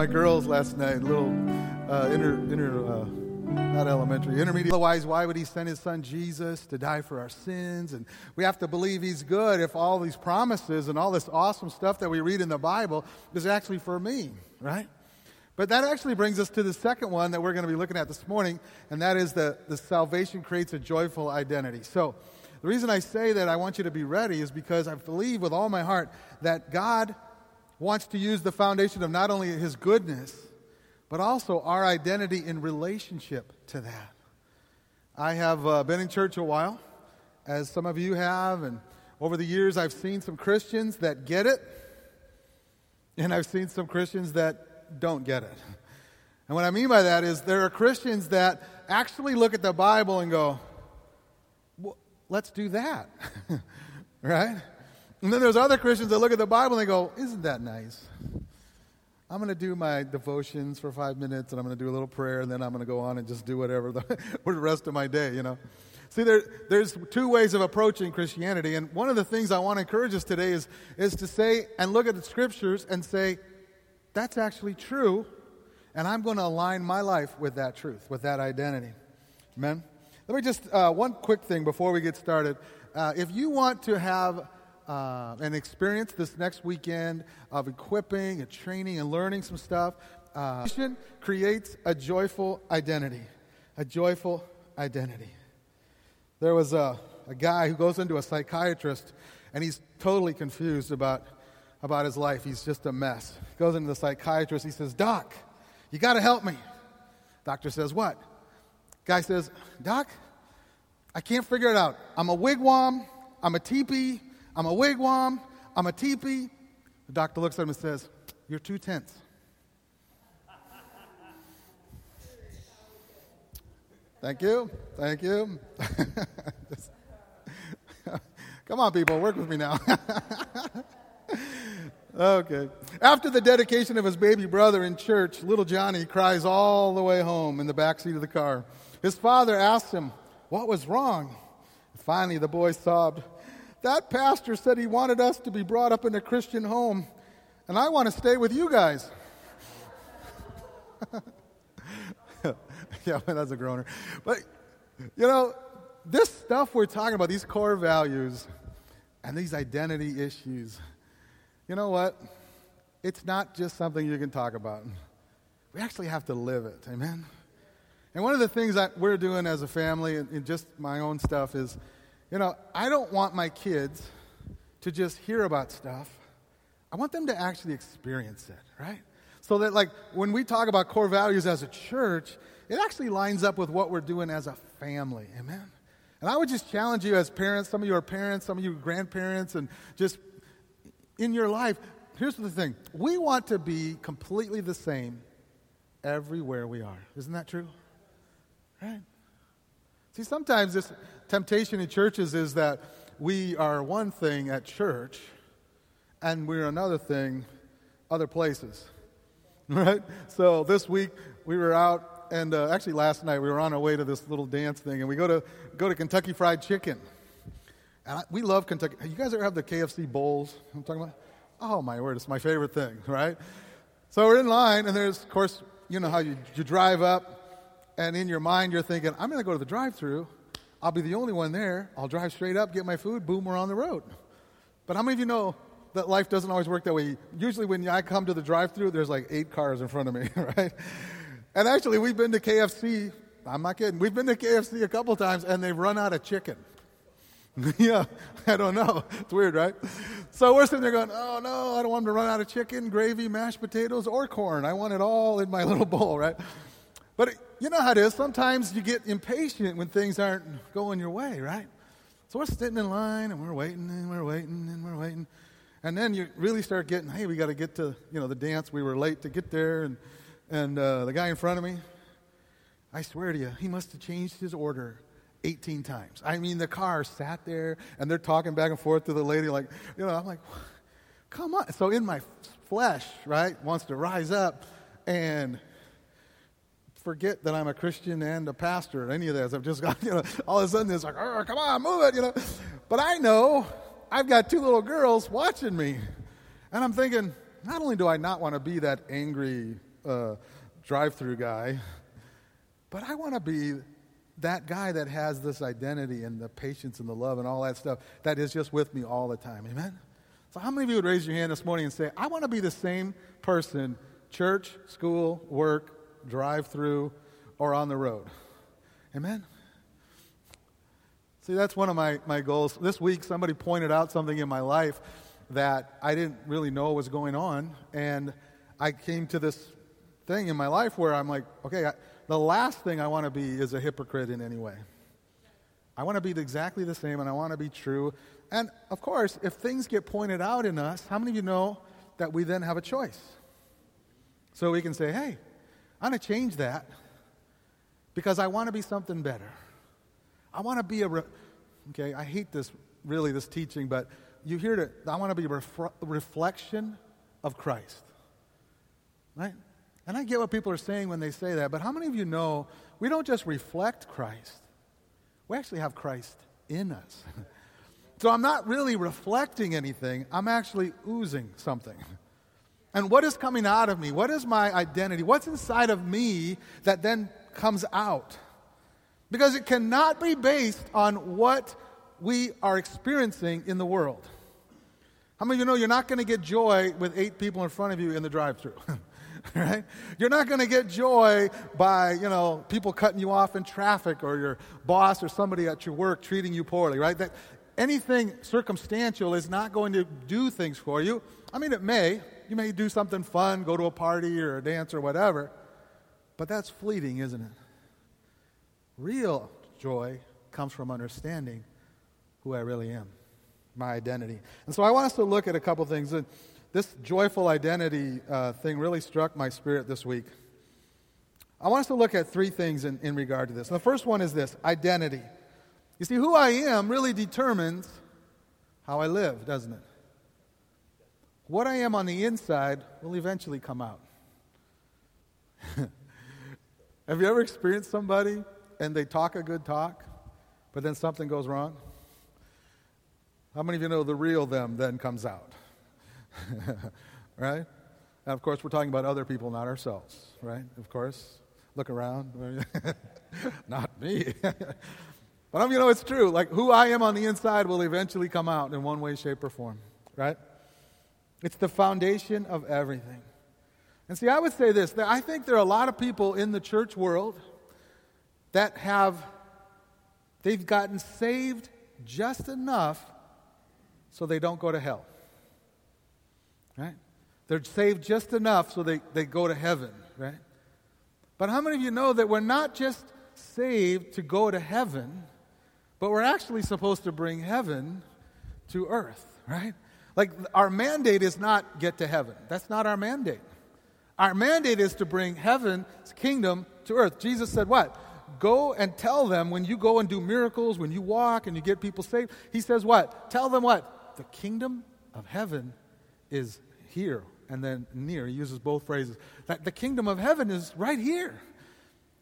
my girls last night, little uh, inter, inter uh, not elementary, intermediate. Otherwise, why would he send his son Jesus to die for our sins? And we have to believe he's good if all these promises and all this awesome stuff that we read in the Bible is actually for me, right? But that actually brings us to the second one that we're going to be looking at this morning, and that is that the salvation creates a joyful identity. So, the reason I say that I want you to be ready is because I believe with all my heart that God wants to use the foundation of not only his goodness, but also our identity in relationship to that. I have uh, been in church a while, as some of you have, and over the years I've seen some Christians that get it, and I've seen some Christians that don't get it. And what I mean by that is there are Christians that actually look at the Bible and go, well, let's do that, right? And then there's other Christians that look at the Bible and they go, isn't that nice? I'm going to do my devotions for five minutes and I'm going to do a little prayer and then I'm going to go on and just do whatever the, for the rest of my day, you know. See, there, there's two ways of approaching Christianity. And one of the things I want to encourage us today is, is to say and look at the scriptures and say, that's actually true. And I'm going to align my life with that truth, with that identity. Amen? Let me just, uh, one quick thing before we get started. Uh, if you want to have uh, an experience this next weekend of equipping and training and learning some stuff. Uh, creates a joyful identity. A joyful identity. There was a, a guy who goes into a psychiatrist and he's totally confused about, about his life. He's just a mess. He goes into the psychiatrist. He says, Doc, you got to help me. Doctor says, What? Guy says, Doc, I can't figure it out. I'm a wigwam, I'm a teepee, I'm a wigwam. I'm a teepee. The doctor looks at him and says, You're two tents. Thank you. Thank you. Come on, people, work with me now. okay. After the dedication of his baby brother in church, little Johnny cries all the way home in the back seat of the car. His father asks him, What was wrong? Finally, the boy sobbed, that pastor said he wanted us to be brought up in a Christian home, and I want to stay with you guys. yeah, that's a groaner. But, you know, this stuff we're talking about, these core values and these identity issues, you know what? It's not just something you can talk about. We actually have to live it. Amen? And one of the things that we're doing as a family, and just my own stuff, is you know, I don't want my kids to just hear about stuff. I want them to actually experience it, right? So that, like, when we talk about core values as a church, it actually lines up with what we're doing as a family. Amen? And I would just challenge you as parents, some of you are parents, some of you are grandparents, and just in your life, here's the thing we want to be completely the same everywhere we are. Isn't that true? Right? See, sometimes this temptation in churches is that we are one thing at church and we're another thing other places. Right? So this week we were out, and uh, actually last night we were on our way to this little dance thing, and we go to go to Kentucky Fried Chicken. And I, we love Kentucky. You guys ever have the KFC bowls? I'm talking about. Oh my word, it's my favorite thing, right? So we're in line, and there's, of course, you know how you, you drive up, and in your mind you're thinking, I'm going to go to the drive-through, I'll be the only one there. I'll drive straight up, get my food, boom, we're on the road. But how many of you know that life doesn't always work that way? Usually, when I come to the drive through, there's like eight cars in front of me, right? And actually, we've been to KFC. I'm not kidding. We've been to KFC a couple times, and they've run out of chicken. yeah, I don't know. It's weird, right? So we're sitting there going, oh no, I don't want them to run out of chicken, gravy, mashed potatoes, or corn. I want it all in my little bowl, right? But you know how it is. Sometimes you get impatient when things aren't going your way, right? So we're sitting in line and we're waiting and we're waiting and we're waiting. And then you really start getting, hey, we got to get to, you know, the dance. We were late to get there. And, and uh, the guy in front of me, I swear to you, he must have changed his order 18 times. I mean, the car sat there and they're talking back and forth to the lady, like, you know, I'm like, come on. So in my flesh, right, wants to rise up and forget that I'm a Christian and a pastor and any of this. I've just got, you know, all of a sudden it's like, come on, move it, you know. But I know I've got two little girls watching me. And I'm thinking, not only do I not want to be that angry uh, drive through guy, but I want to be that guy that has this identity and the patience and the love and all that stuff that is just with me all the time. Amen? So, how many of you would raise your hand this morning and say, I want to be the same person, church, school, work, drive through, or on the road? Amen? See, that's one of my, my goals. This week, somebody pointed out something in my life that I didn't really know was going on. And I came to this thing in my life where I'm like, okay, I, the last thing I want to be is a hypocrite in any way. I want to be exactly the same and I want to be true. And of course, if things get pointed out in us, how many of you know that we then have a choice? So we can say, hey, I'm going to change that because I want to be something better. I want to be a, re- okay, I hate this, really, this teaching, but you hear it, I want to be a ref- reflection of Christ. Right? And I get what people are saying when they say that, but how many of you know we don't just reflect Christ, we actually have Christ in us. so I'm not really reflecting anything, I'm actually oozing something. And what is coming out of me? What is my identity? What's inside of me that then comes out? Because it cannot be based on what we are experiencing in the world. How many of you know you're not going to get joy with eight people in front of you in the drive through? right? You're not going to get joy by, you know, people cutting you off in traffic or your boss or somebody at your work treating you poorly, right? That anything circumstantial is not going to do things for you. I mean, it may. You may do something fun, go to a party or a dance or whatever, but that's fleeting, isn't it? Real joy comes from understanding who I really am, my identity. And so I want us to look at a couple things. And this joyful identity uh, thing really struck my spirit this week. I want us to look at three things in, in regard to this. And the first one is this identity. You see, who I am really determines how I live, doesn't it? What I am on the inside will eventually come out. Have you ever experienced somebody and they talk a good talk, but then something goes wrong? How many of you know the real them then comes out? right? And of course, we're talking about other people, not ourselves, right? Of course. Look around. not me. but I'm, you know, it's true. Like, who I am on the inside will eventually come out in one way, shape, or form, right? It's the foundation of everything. And see, I would say this that I think there are a lot of people in the church world that have, they've gotten saved just enough so they don't go to hell. Right? They're saved just enough so they, they go to heaven, right? But how many of you know that we're not just saved to go to heaven, but we're actually supposed to bring heaven to earth, right? Like our mandate is not get to heaven. That's not our mandate. Our mandate is to bring heaven's kingdom to earth. Jesus said, What? Go and tell them when you go and do miracles, when you walk and you get people saved. He says, What? Tell them what? The kingdom of heaven is here and then near. He uses both phrases. That the kingdom of heaven is right here.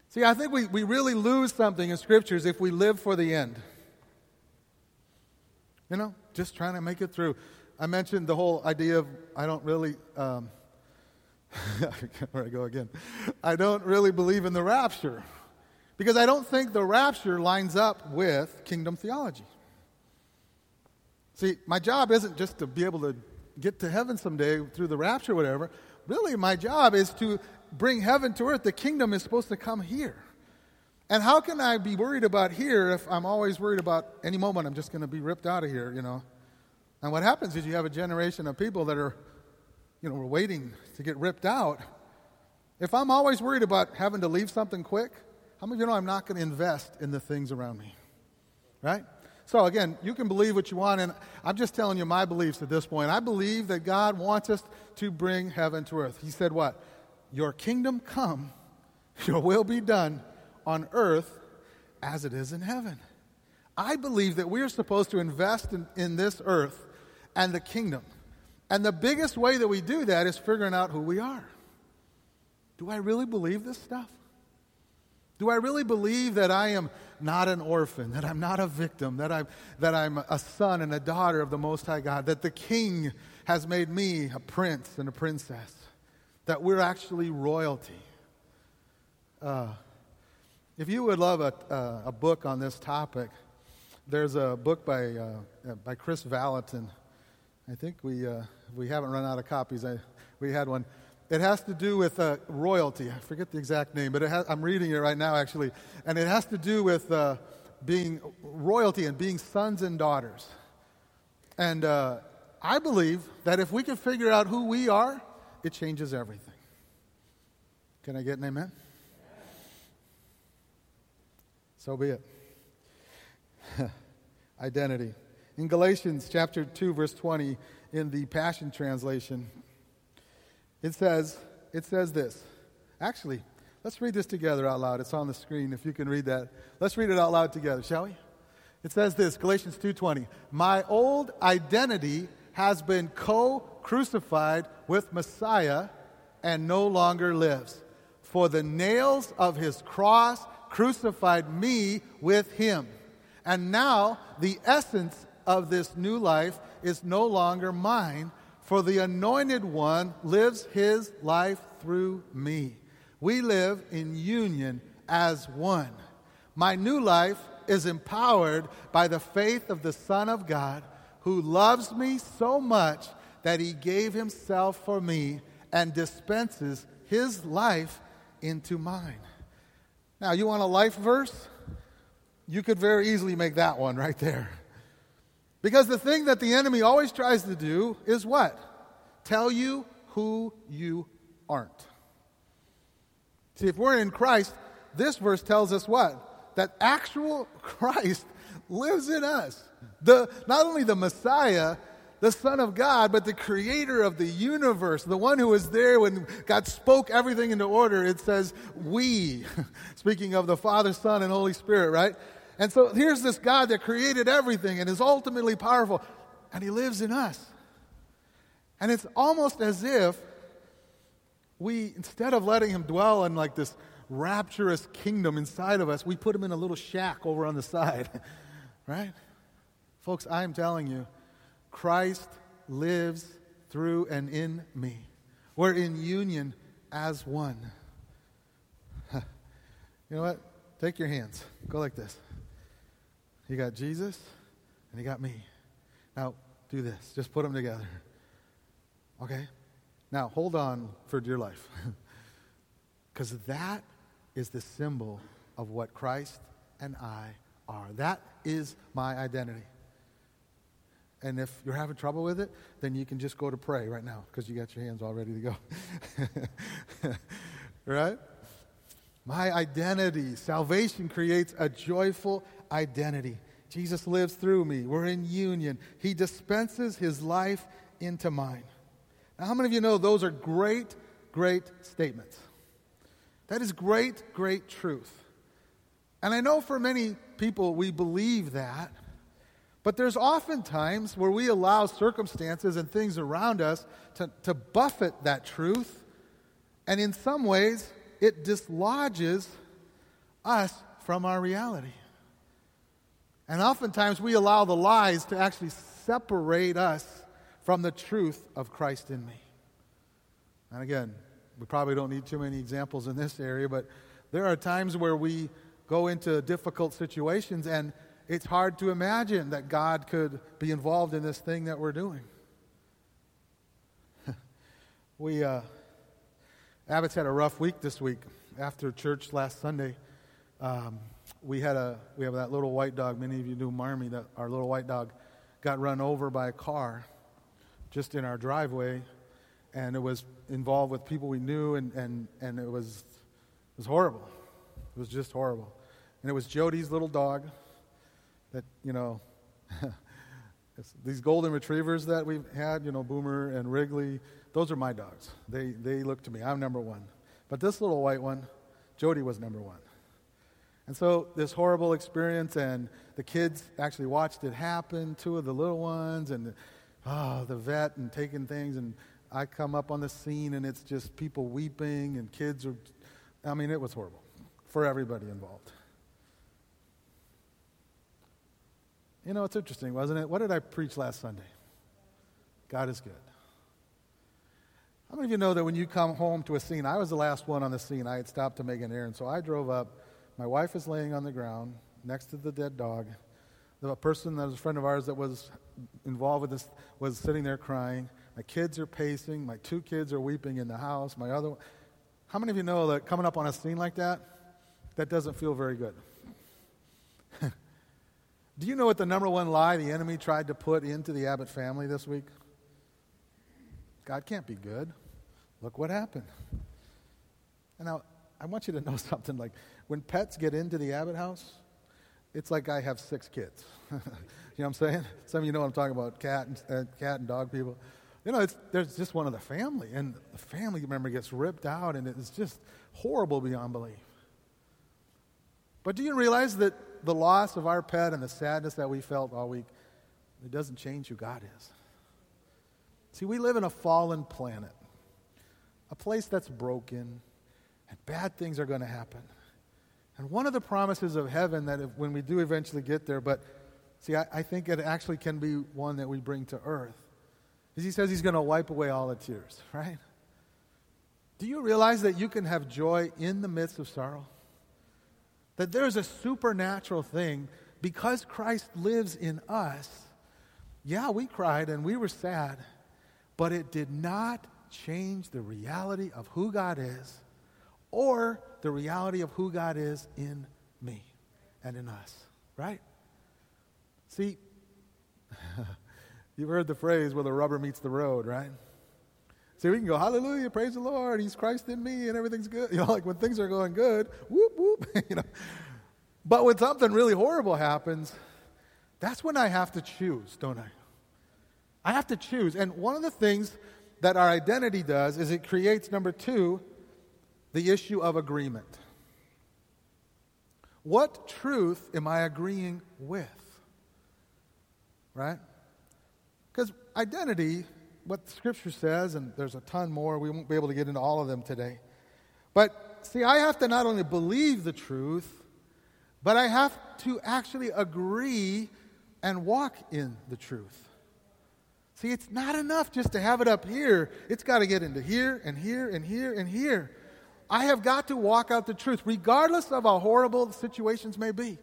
See, I think we, we really lose something in scriptures if we live for the end. You know, just trying to make it through. I mentioned the whole idea of I don't really, um, where I go again, I don't really believe in the rapture because I don't think the rapture lines up with kingdom theology. See, my job isn't just to be able to get to heaven someday through the rapture or whatever. Really, my job is to bring heaven to earth. The kingdom is supposed to come here. And how can I be worried about here if I'm always worried about any moment I'm just going to be ripped out of here, you know? And what happens is you have a generation of people that are, you know, we're waiting to get ripped out. If I'm always worried about having to leave something quick, how many of you know I'm not going to invest in the things around me? Right? So again, you can believe what you want, and I'm just telling you my beliefs at this point. I believe that God wants us to bring heaven to earth. He said, What? Your kingdom come, your will be done on earth as it is in heaven. I believe that we are supposed to invest in, in this earth and the kingdom. And the biggest way that we do that is figuring out who we are. Do I really believe this stuff? Do I really believe that I am not an orphan, that I'm not a victim, that I'm, that I'm a son and a daughter of the Most High God, that the King has made me a prince and a princess, that we're actually royalty. Uh, if you would love a, uh, a book on this topic, there's a book by, uh, by Kris Vallotton. I think we, uh, we haven't run out of copies. I, we had one. It has to do with uh, royalty. I forget the exact name, but has, I'm reading it right now, actually. And it has to do with uh, being royalty and being sons and daughters. And uh, I believe that if we can figure out who we are, it changes everything. Can I get an amen? So be it. Identity. In Galatians chapter 2 verse 20 in the Passion translation it says it says this. Actually, let's read this together out loud. It's on the screen if you can read that. Let's read it out loud together, shall we? It says this, Galatians 2:20. My old identity has been co-crucified with Messiah and no longer lives. For the nails of his cross crucified me with him. And now the essence of this new life is no longer mine, for the anointed one lives his life through me. We live in union as one. My new life is empowered by the faith of the Son of God who loves me so much that he gave himself for me and dispenses his life into mine. Now, you want a life verse? You could very easily make that one right there. Because the thing that the enemy always tries to do is what? Tell you who you aren't. See, if we're in Christ, this verse tells us what? That actual Christ lives in us. The, not only the Messiah, the Son of God, but the creator of the universe, the one who was there when God spoke everything into order. It says, we, speaking of the Father, Son, and Holy Spirit, right? And so here's this God that created everything and is ultimately powerful, and he lives in us. And it's almost as if we, instead of letting him dwell in like this rapturous kingdom inside of us, we put him in a little shack over on the side, right? Folks, I'm telling you, Christ lives through and in me. We're in union as one. you know what? Take your hands. Go like this. You got Jesus and you got me. Now, do this. Just put them together. Okay? Now, hold on for dear life. Because that is the symbol of what Christ and I are. That is my identity. And if you're having trouble with it, then you can just go to pray right now because you got your hands all ready to go. right? My identity. Salvation creates a joyful identity. Jesus lives through me. We're in union. He dispenses his life into mine. Now, how many of you know those are great, great statements? That is great, great truth. And I know for many people we believe that. But there's often times where we allow circumstances and things around us to, to buffet that truth. And in some ways, it dislodges us from our reality. And oftentimes, we allow the lies to actually separate us from the truth of Christ in me. And again, we probably don't need too many examples in this area, but there are times where we go into difficult situations and it's hard to imagine that God could be involved in this thing that we're doing. we, uh, Abbott's had a rough week this week. After church last Sunday, um, we had a we have that little white dog. Many of you knew Marmy. That our little white dog got run over by a car just in our driveway, and it was involved with people we knew, and and and it was it was horrible. It was just horrible, and it was Jody's little dog that, you know, these golden retrievers that we've had, you know, Boomer and Wrigley, those are my dogs. They, they look to me. I'm number one. But this little white one, Jody was number one. And so this horrible experience, and the kids actually watched it happen, two of the little ones, and oh, the vet and taking things, and I come up on the scene, and it's just people weeping, and kids are, I mean, it was horrible for everybody involved. You know, it's interesting, wasn't it? What did I preach last Sunday? God is good. How many of you know that when you come home to a scene, I was the last one on the scene. I had stopped to make an errand, so I drove up. My wife is laying on the ground next to the dead dog. The person that was a friend of ours that was involved with this was sitting there crying. My kids are pacing. My two kids are weeping in the house. My other, one. how many of you know that coming up on a scene like that, that doesn't feel very good? Do you know what the number one lie the enemy tried to put into the Abbott family this week? God can't be good. Look what happened. And now, I want you to know something. Like, when pets get into the Abbott house, it's like I have six kids. you know what I'm saying? Some of you know what I'm talking about cat and, uh, cat and dog people. You know, it's, there's just one of the family, and the family member gets ripped out, and it's just horrible beyond belief. But do you realize that the loss of our pet and the sadness that we felt all week, it doesn't change who God is? See, we live in a fallen planet, a place that's broken, and bad things are going to happen. And one of the promises of heaven that if, when we do eventually get there, but see, I, I think it actually can be one that we bring to earth, is He says He's going to wipe away all the tears, right? Do you realize that you can have joy in the midst of sorrow? That there's a supernatural thing because Christ lives in us. Yeah, we cried and we were sad but it did not change the reality of who God is or the reality of who God is in me and in us, right? See, you've heard the phrase where the rubber meets the road, right? See, we can go, hallelujah, praise the Lord, he's Christ in me, and everything's good. You know, like when things are going good, whoop, whoop, you know. But when something really horrible happens, that's when I have to choose, don't I? I have to choose. And one of the things that our identity does is it creates, number two, the issue of agreement. What truth am I agreeing with? Right? Because identity, what the scripture says, and there's a ton more, we won't be able to get into all of them today. But see, I have to not only believe the truth, but I have to actually agree and walk in the truth. See, it's not enough just to have it up here. It's got to get into here and here and here and here. I have got to walk out the truth, regardless of how horrible the situations may be.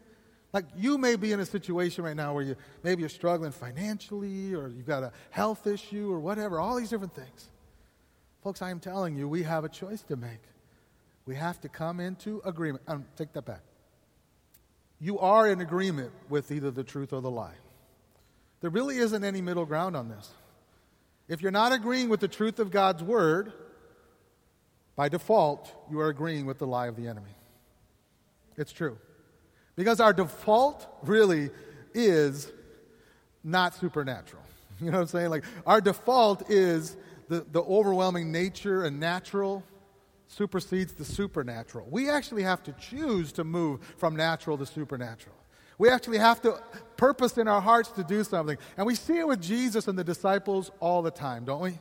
Like you may be in a situation right now where you maybe you're struggling financially or you've got a health issue or whatever, all these different things. Folks, I am telling you, we have a choice to make. We have to come into agreement. Um, take that back. You are in agreement with either the truth or the lie. There really isn't any middle ground on this. If you're not agreeing with the truth of God's word, by default, you are agreeing with the lie of the enemy. It's true. Because our default really is not supernatural. You know what I'm saying? Like, our default is the, the overwhelming nature and natural supersedes the supernatural. We actually have to choose to move from natural to supernatural. We actually have to purpose in our hearts to do something. And we see it with Jesus and the disciples all the time, don't we?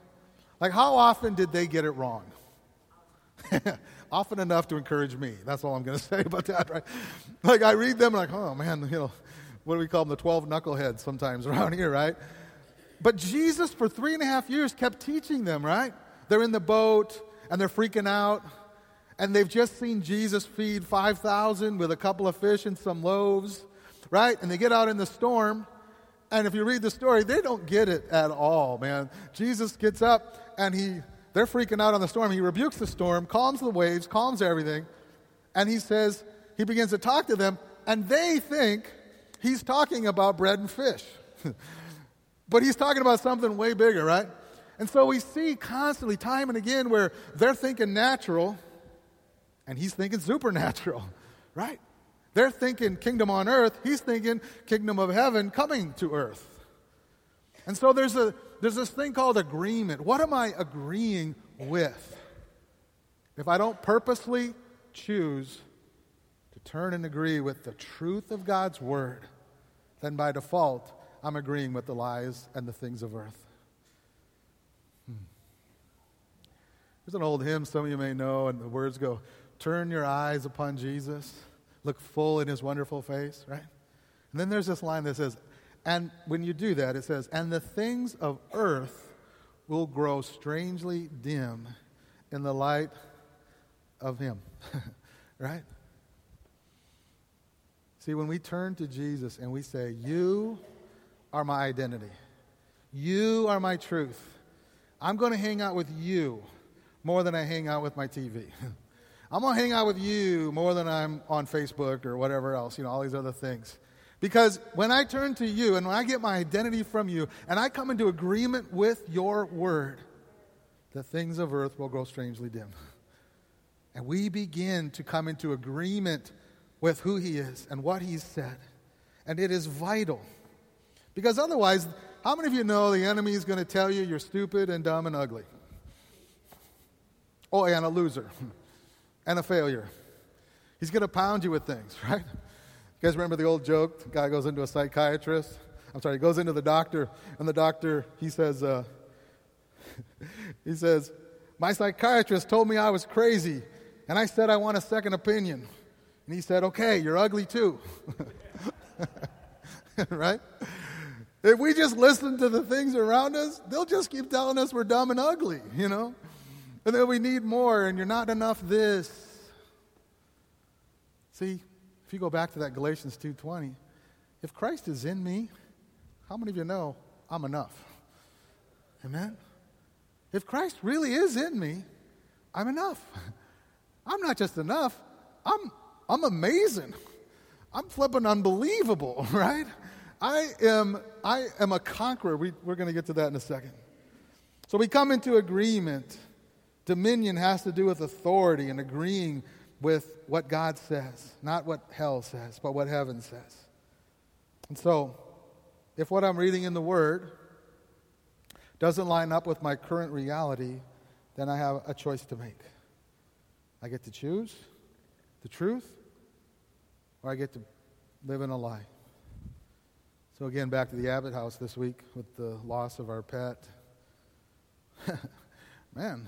Like, how often did they get it wrong? often enough to encourage me. That's all I'm going to say about that, right? Like, I read them, like, oh man, you know, what do we call them? The 12 knuckleheads sometimes around here, right? But Jesus, for three and a half years, kept teaching them, right? They're in the boat and they're freaking out. And they've just seen Jesus feed 5,000 with a couple of fish and some loaves right? And they get out in the storm. And if you read the story, they don't get it at all, man. Jesus gets up and he, they're freaking out on the storm. He rebukes the storm, calms the waves, calms everything. And he says, he begins to talk to them, and they think he's talking about bread and fish. but he's talking about something way bigger, right? And so we see constantly, time and again, where they're thinking natural and he's thinking supernatural, right? They're thinking kingdom on earth, he's thinking kingdom of heaven coming to earth. And so there's, a, there's this thing called agreement. What am I agreeing with? If I don't purposely choose to turn and agree with the truth of God's word, then by default, I'm agreeing with the lies and the things of earth. Hmm. There's an old hymn some of you may know, and the words go, Turn your eyes upon Jesus look full in his wonderful face, right? And then there's this line that says, and when you do that, it says, and the things of earth will grow strangely dim in the light of Him. right? See, when we turn to Jesus and we say, You are my identity, you are my truth, I'm going to hang out with you more than I hang out with my TV. I'm going to hang out with you more than I'm on Facebook or whatever else, you know, all these other things. Because when I turn to you and when I get my identity from you and I come into agreement with your word, the things of earth will grow strangely dim. And we begin to come into agreement with who he is and what he's said. And it is vital. Because otherwise, how many of you know the enemy is going to tell you you're stupid and dumb and ugly? Oh, and a loser and a failure. He's going to pound you with things, right? You guys remember the old joke? The guy goes into a psychiatrist. I'm sorry, he goes into the doctor, and the doctor, he says, uh, he says, my psychiatrist told me I was crazy, and I said I want a second opinion. And he said, okay, you're ugly too. right? If we just listen to the things around us, they'll just keep telling us we're dumb and ugly, you know? And then we need more, and you're not enough this. See, you go back to that Galatians 2:20, if Christ is in me, how many of you know I'm enough? Amen. If Christ really is in me, I'm enough. I'm not just enough. I'm I'm amazing. I'm flipping unbelievable, right? I am I am a conqueror. We, we're going to get to that in a second. So we come into agreement Dominion has to do with authority and agreeing with what God says, not what hell says, but what heaven says. And so, if what I'm reading in the Word doesn't line up with my current reality, then I have a choice to make. I get to choose the truth, or I get to live in a lie. So, again, back to the Abbott house this week with the loss of our pet. Man,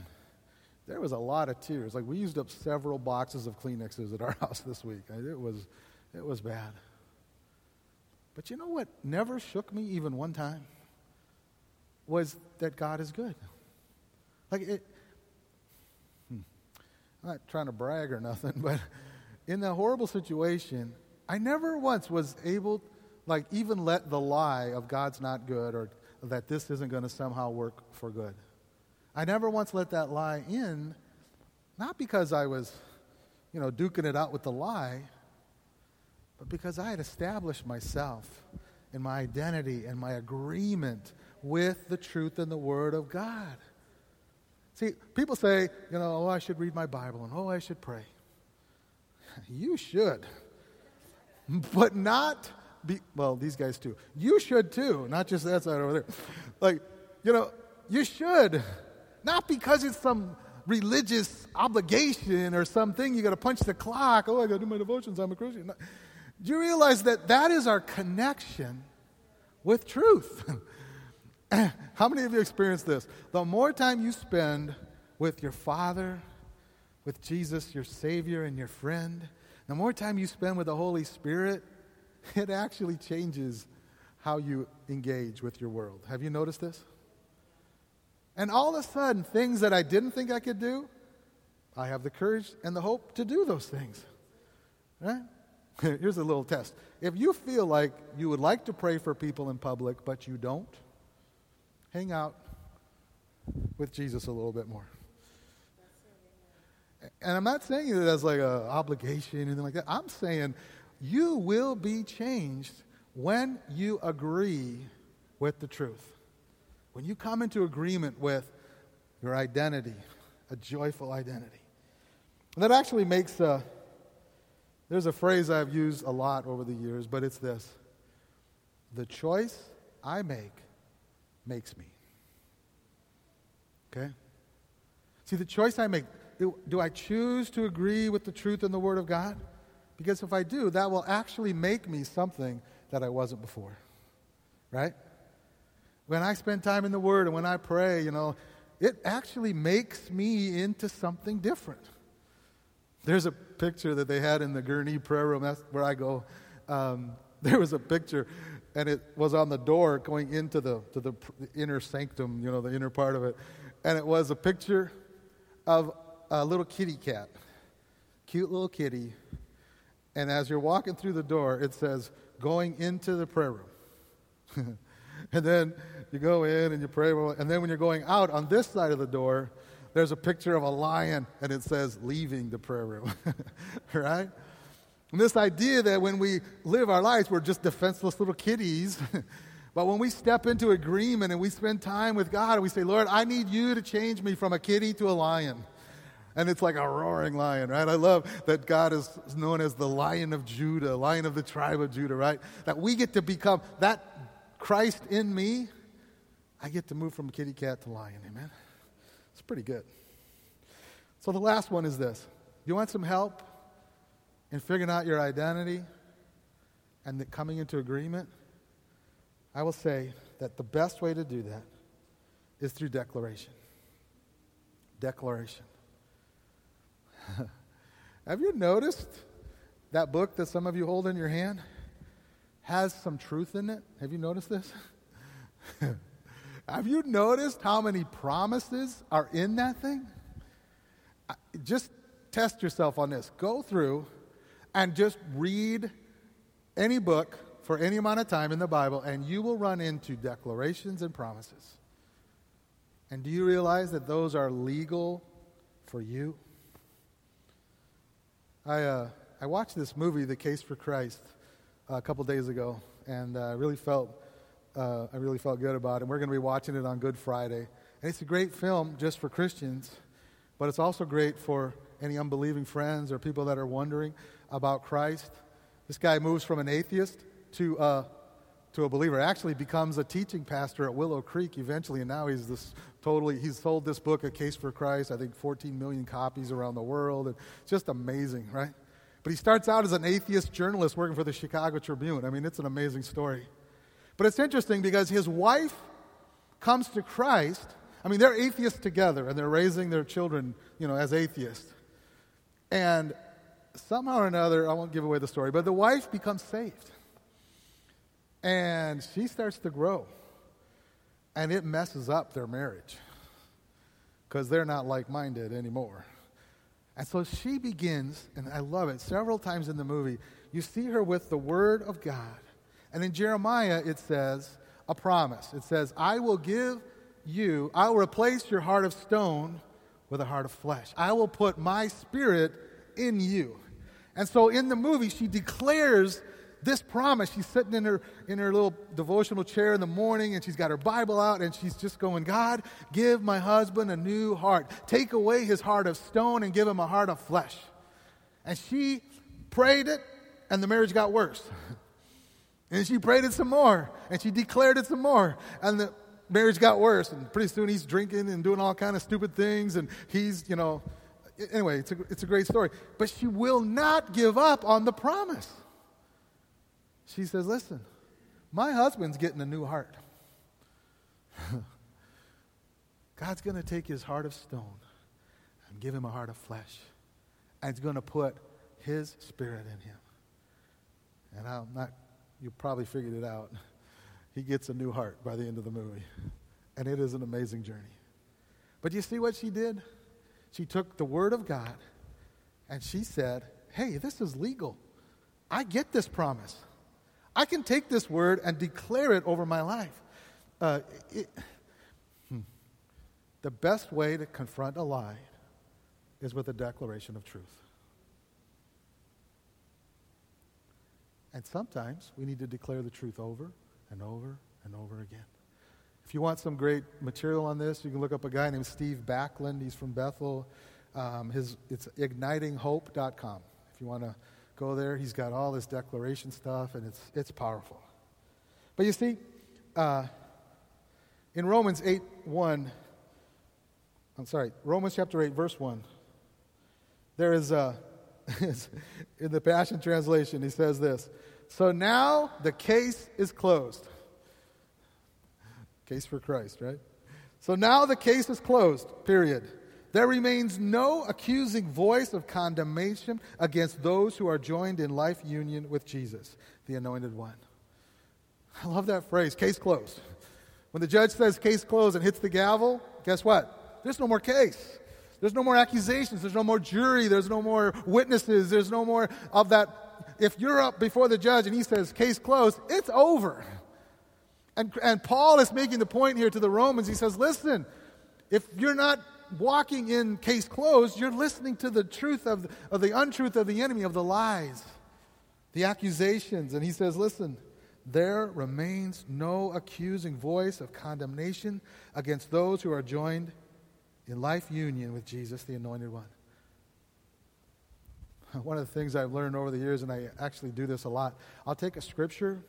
there was a lot of tears. Like we used up several boxes of Kleenexes at our house this week. It was, it was bad. But you know what never shook me even one time was that God is good. Like it. Hmm, I'm not trying to brag or nothing, but in that horrible situation, I never once was able, like, even let the lie of God's not good or that this isn't going to somehow work for good. I never once let that lie in, not because I was, you know, duking it out with the lie, but because I had established myself and my identity and my agreement with the truth and the Word of God. See, people say, you know, oh, I should read my Bible and oh, I should pray. You should. But not be, well, these guys too. You should too, not just that side over there. Like, you know, you should. Not because it's some religious obligation or something. You got to punch the clock. Oh, I got to do my devotions. I'm a Christian. Do you realize that that is our connection with truth? How many of you experienced this? The more time you spend with your Father, with Jesus, your Savior, and your friend, the more time you spend with the Holy Spirit, it actually changes how you engage with your world. Have you noticed this? And all of a sudden, things that I didn't think I could do, I have the courage and the hope to do those things. Right? Here's a little test. If you feel like you would like to pray for people in public, but you don't, hang out with Jesus a little bit more. And I'm not saying that as like an obligation or anything like that. I'm saying you will be changed when you agree with the truth. When you come into agreement with your identity, a joyful identity. And that actually makes a, there's a phrase I've used a lot over the years, but it's this The choice I make makes me. Okay? See, the choice I make, do, do I choose to agree with the truth in the Word of God? Because if I do, that will actually make me something that I wasn't before. Right? When I spend time in the Word and when I pray, you know, it actually makes me into something different. There's a picture that they had in the Gurnee prayer room. That's where I go. Um, there was a picture, and it was on the door going into the, to the, the inner sanctum, you know, the inner part of it. And it was a picture of a little kitty cat, cute little kitty. And as you're walking through the door, it says, going into the prayer room. and then you go in and you pray. And then when you're going out on this side of the door, there's a picture of a lion and it says, leaving the prayer room. right? And this idea that when we live our lives, we're just defenseless little kitties. but when we step into agreement and we spend time with God and we say, Lord, I need you to change me from a kitty to a lion. And it's like a roaring lion, right? I love that God is known as the lion of Judah, lion of the tribe of Judah, right? That we get to become that Christ in me. I get to move from kitty cat to lion, amen? It's pretty good. So the last one is this. You want some help? in figuring out your identity and coming into agreement, I will say that the best way to do that is through declaration. Declaration. Have you noticed that book that some of you hold in your hand has some truth in it? Have you noticed this? Have you noticed how many promises are in that thing? Just test yourself on this. Go through and just read any book for any amount of time in the Bible, and you will run into declarations and promises. And do you realize that those are legal for you? I, uh, I watched this movie, The Case for Christ, a couple days ago, and I uh, really felt uh, I really felt good about it. We're going to be watching it on Good Friday, and it's a great film just for Christians, but it's also great for any unbelieving friends or people that are wondering about Christ. This guy moves from an atheist to, uh, to a believer. Actually, becomes a teaching pastor at Willow Creek eventually, and now he's this totally. He's sold this book, A Case for Christ. I think 14 million copies around the world. And it's just amazing, right? But he starts out as an atheist journalist working for the Chicago Tribune. I mean, it's an amazing story. But it's interesting because his wife comes to Christ. I mean, they're atheists together, and they're raising their children, you know, as atheists. And somehow or another, I won't give away the story, but the wife becomes saved. And she starts to grow. And it messes up their marriage because they're not like minded anymore. And so she begins, and I love it, several times in the movie, you see her with the Word of God. And in Jeremiah, it says a promise. It says, I will give you, I will replace your heart of stone with a heart of flesh. I will put my spirit in you. And so in the movie, she declares this promise. She's sitting in her, in her little devotional chair in the morning and she's got her Bible out and she's just going, God, give my husband a new heart. Take away his heart of stone and give him a heart of flesh. And she prayed it and the marriage got worse. And she prayed it some more and she declared it some more. And the marriage got worse. And pretty soon he's drinking and doing all kind of stupid things and he's, you know, anyway, it's a, it's a great story. But she will not give up on the promise. She says, Listen, my husband's getting a new heart. God's going to take his heart of stone and give him a heart of flesh. And he's going to put his spirit in him. And I'm not, you probably figured it out. He gets a new heart by the end of the movie. And it is an amazing journey. But you see what she did? She took the Word of God and she said, Hey, this is legal. I get this promise. I can take this word and declare it over my life. Uh, it, hmm. The best way to confront a lie is with a declaration of truth. And sometimes we need to declare the truth over and over and over again. If you want some great material on this, you can look up a guy named Steve Backlund. He's from Bethel. Um, his, it's ignitinghope.com. If you want to go there, he's got all this declaration stuff, and it's, it's powerful. But you see, uh, in Romans 8 1, I'm sorry, Romans chapter 8, verse 1, there is a, in the Passion Translation, he says this So now the case is closed. Case for Christ, right? So now the case is closed, period. There remains no accusing voice of condemnation against those who are joined in life union with Jesus, the Anointed One. I love that phrase, case closed. When the judge says case closed and hits the gavel, guess what? There's no more case. There's no more accusations. There's no more jury. There's no more witnesses. There's no more of that. If you're up before the judge and he says case closed, it's over. And, and Paul is making the point here to the Romans. He says, listen, if you're not walking in case closed, you're listening to the truth of, of the untruth of the enemy, of the lies, the accusations. And he says, listen, there remains no accusing voice of condemnation against those who are joined in life union with Jesus, the Anointed One. One of the things I've learned over the years, and I actually do this a lot, I'll take a scripture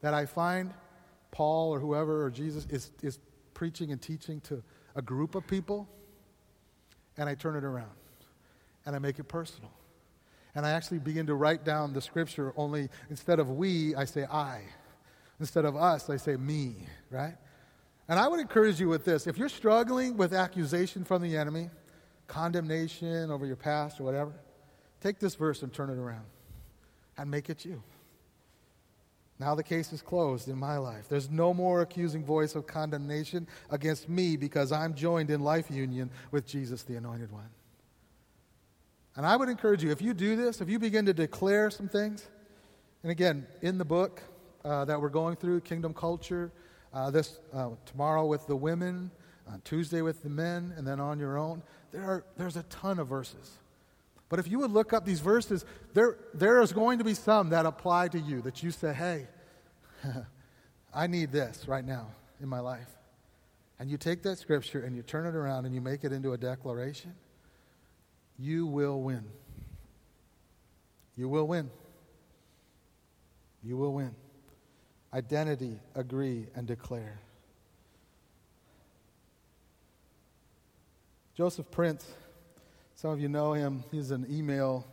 that I find Paul or whoever or Jesus is, is preaching and teaching to a group of people, and I turn it around and I make it personal. And I actually begin to write down the scripture only instead of we, I say I. Instead of us, I say me, right? And I would encourage you with this if you're struggling with accusation from the enemy, condemnation over your past or whatever, take this verse and turn it around and make it you. Now the case is closed in my life. There's no more accusing voice of condemnation against me because I'm joined in life union with Jesus, the Anointed One. And I would encourage you, if you do this, if you begin to declare some things, and again, in the book uh, that we're going through, Kingdom Culture, uh, this uh, tomorrow with the women, Tuesday with the men, and then on your own, there are, there's a ton of verses. But if you would look up these verses, there, there is going to be some that apply to you that you say, hey, I need this right now in my life. And you take that scripture and you turn it around and you make it into a declaration, you will win. You will win. You will win. Identity, agree, and declare. Joseph Prince some of you know him. He's an email,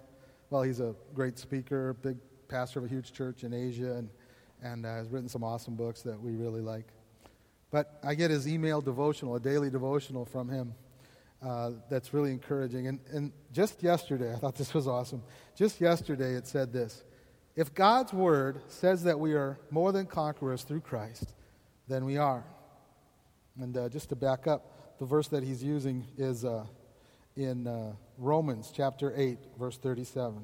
well, he's a great speaker, big pastor of a huge church in Asia, and, and uh, has written some awesome books that we really like. But I get his email devotional, a daily devotional from him uh, that's really encouraging. And, and just yesterday, I thought this was awesome. Just yesterday, it said this If God's word says that we are more than conquerors through Christ, then we are. And uh, just to back up, the verse that he's using is. Uh, in uh, Romans chapter 8, verse 37.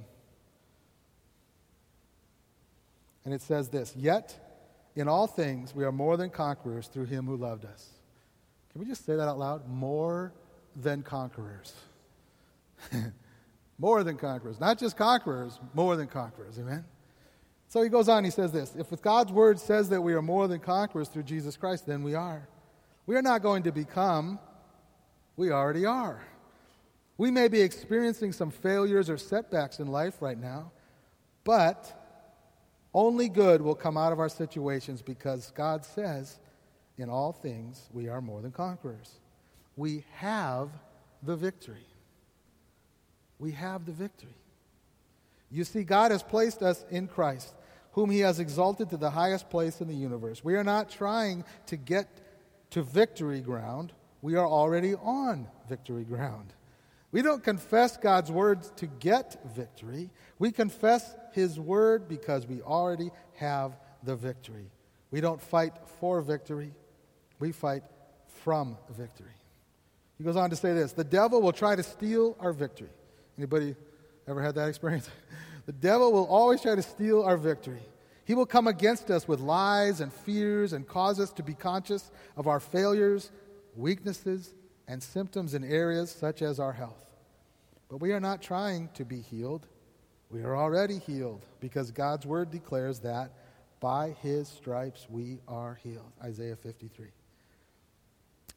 And it says this Yet, in all things, we are more than conquerors through him who loved us. Can we just say that out loud? More than conquerors. more than conquerors. Not just conquerors, more than conquerors. Amen? So he goes on, he says this If God's word says that we are more than conquerors through Jesus Christ, then we are. We are not going to become, we already are. We may be experiencing some failures or setbacks in life right now, but only good will come out of our situations because God says, in all things, we are more than conquerors. We have the victory. We have the victory. You see, God has placed us in Christ, whom He has exalted to the highest place in the universe. We are not trying to get to victory ground, we are already on victory ground. We don't confess God's words to get victory. We confess His word because we already have the victory. We don't fight for victory, we fight from victory. He goes on to say this the devil will try to steal our victory. Anybody ever had that experience? the devil will always try to steal our victory. He will come against us with lies and fears and cause us to be conscious of our failures, weaknesses, and symptoms in areas such as our health. But we are not trying to be healed. We are already healed because God's word declares that by his stripes we are healed. Isaiah 53.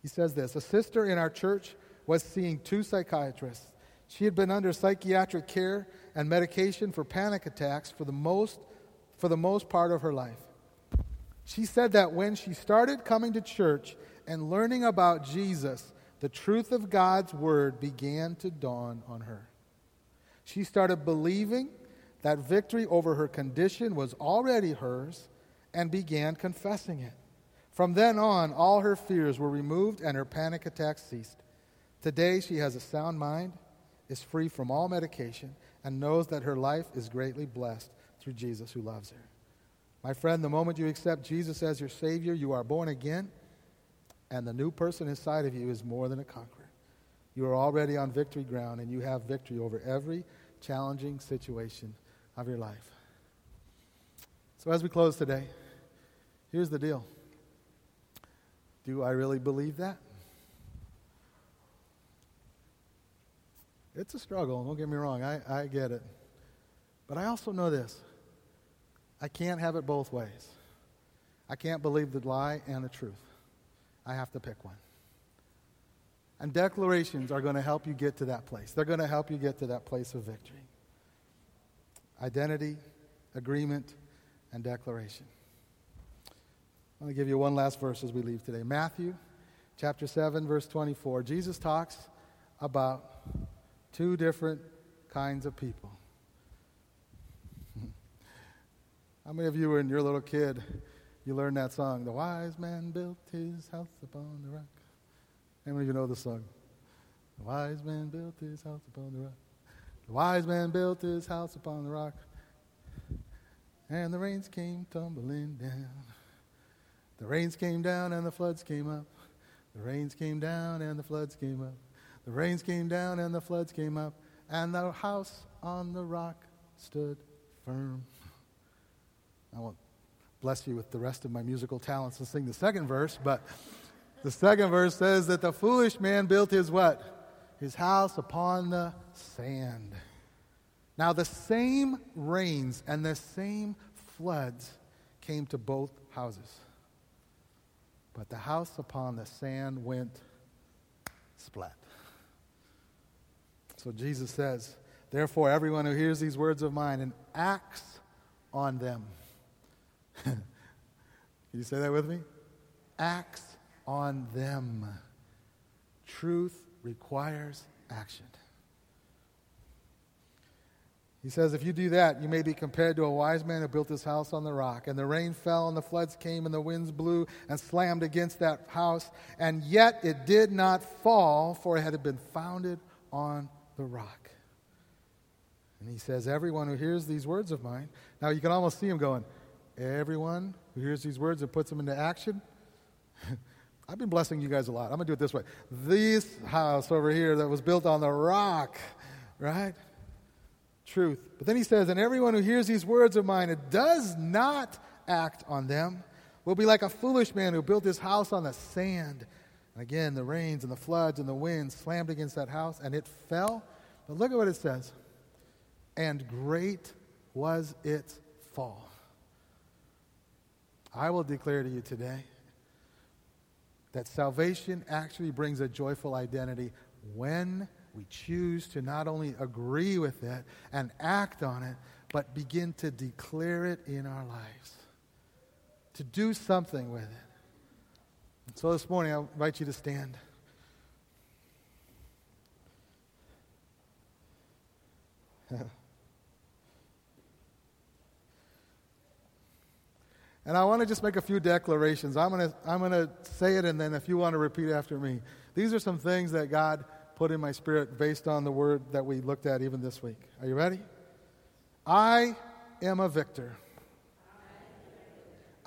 He says this A sister in our church was seeing two psychiatrists. She had been under psychiatric care and medication for panic attacks for the most, for the most part of her life. She said that when she started coming to church and learning about Jesus, the truth of God's word began to dawn on her. She started believing that victory over her condition was already hers and began confessing it. From then on, all her fears were removed and her panic attacks ceased. Today, she has a sound mind, is free from all medication, and knows that her life is greatly blessed through Jesus who loves her. My friend, the moment you accept Jesus as your Savior, you are born again, and the new person inside of you is more than a conqueror. You are already on victory ground, and you have victory over every challenging situation of your life. So, as we close today, here's the deal Do I really believe that? It's a struggle, don't get me wrong, I, I get it. But I also know this I can't have it both ways. I can't believe the lie and the truth. I have to pick one. And declarations are going to help you get to that place. They're going to help you get to that place of victory. Identity, agreement, and declaration. I'm going to give you one last verse as we leave today. Matthew chapter 7, verse 24. Jesus talks about two different kinds of people. How many of you, when you're a little kid, you learned that song, The Wise Man Built His House Upon the Rock? How many of you know the song? The wise man built his house upon the rock. The wise man built his house upon the rock. And the rains came tumbling down. The rains came down and the floods came up. The rains came down and the floods came up. The rains came down and the floods came up. And the house on the rock stood firm. I won't bless you with the rest of my musical talents and sing the second verse, but the second verse says that the foolish man built his what? His house upon the sand. Now, the same rains and the same floods came to both houses. But the house upon the sand went splat. So Jesus says, Therefore, everyone who hears these words of mine and acts on them. Can you say that with me? Acts on them. Truth requires action. He says, If you do that, you may be compared to a wise man who built his house on the rock. And the rain fell, and the floods came, and the winds blew and slammed against that house. And yet it did not fall, for it had been founded on the rock. And he says, Everyone who hears these words of mine. Now you can almost see him going, Everyone who hears these words and puts them into action. I've been blessing you guys a lot. I'm going to do it this way. This house over here that was built on the rock, right? truth. But then he says, And everyone who hears these words of mine and does not act on them will be like a foolish man who built his house on the sand. And again, the rains and the floods and the winds slammed against that house, and it fell. But look at what it says. And great was its fall. I will declare to you today that salvation actually brings a joyful identity when we choose to not only agree with it and act on it, but begin to declare it in our lives, to do something with it. So this morning, I invite you to stand. and I want to just make a few declarations. I'm going to I'm going to say it, and then if you want to repeat after me, these are some things that God put in my spirit based on the word that we looked at even this week. Are you ready? I am a victor.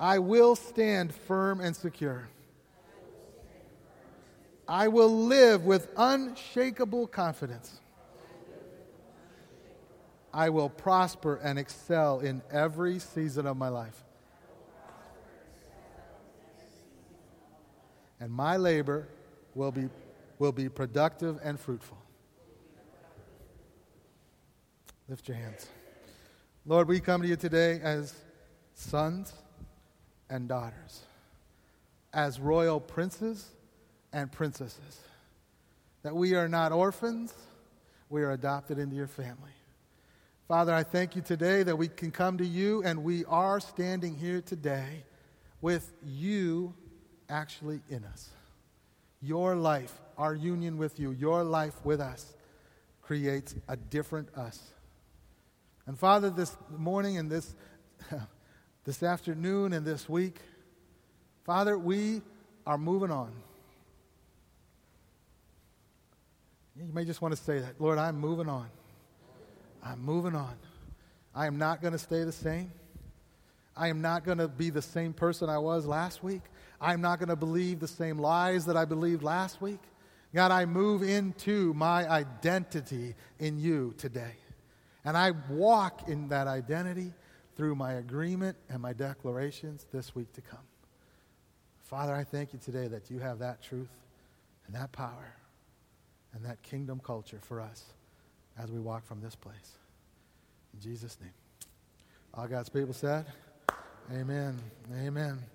I will stand firm and secure. I will live with unshakable confidence. I will prosper and excel in every season of my life. And my labor will be will be productive and fruitful. Lift your hands. Lord, we come to you today as sons and daughters, as royal princes and princesses. That we are not orphans, we are adopted into your family. Father, I thank you today that we can come to you and we are standing here today with you actually in us. Your life our union with you, your life with us, creates a different us. And Father, this morning and this, this afternoon and this week, Father, we are moving on. You may just want to say that. Lord, I'm moving on. I'm moving on. I am not going to stay the same. I am not going to be the same person I was last week. I'm not going to believe the same lies that I believed last week. God, I move into my identity in you today. And I walk in that identity through my agreement and my declarations this week to come. Father, I thank you today that you have that truth and that power and that kingdom culture for us as we walk from this place. In Jesus' name. All God's people said, Amen. Amen.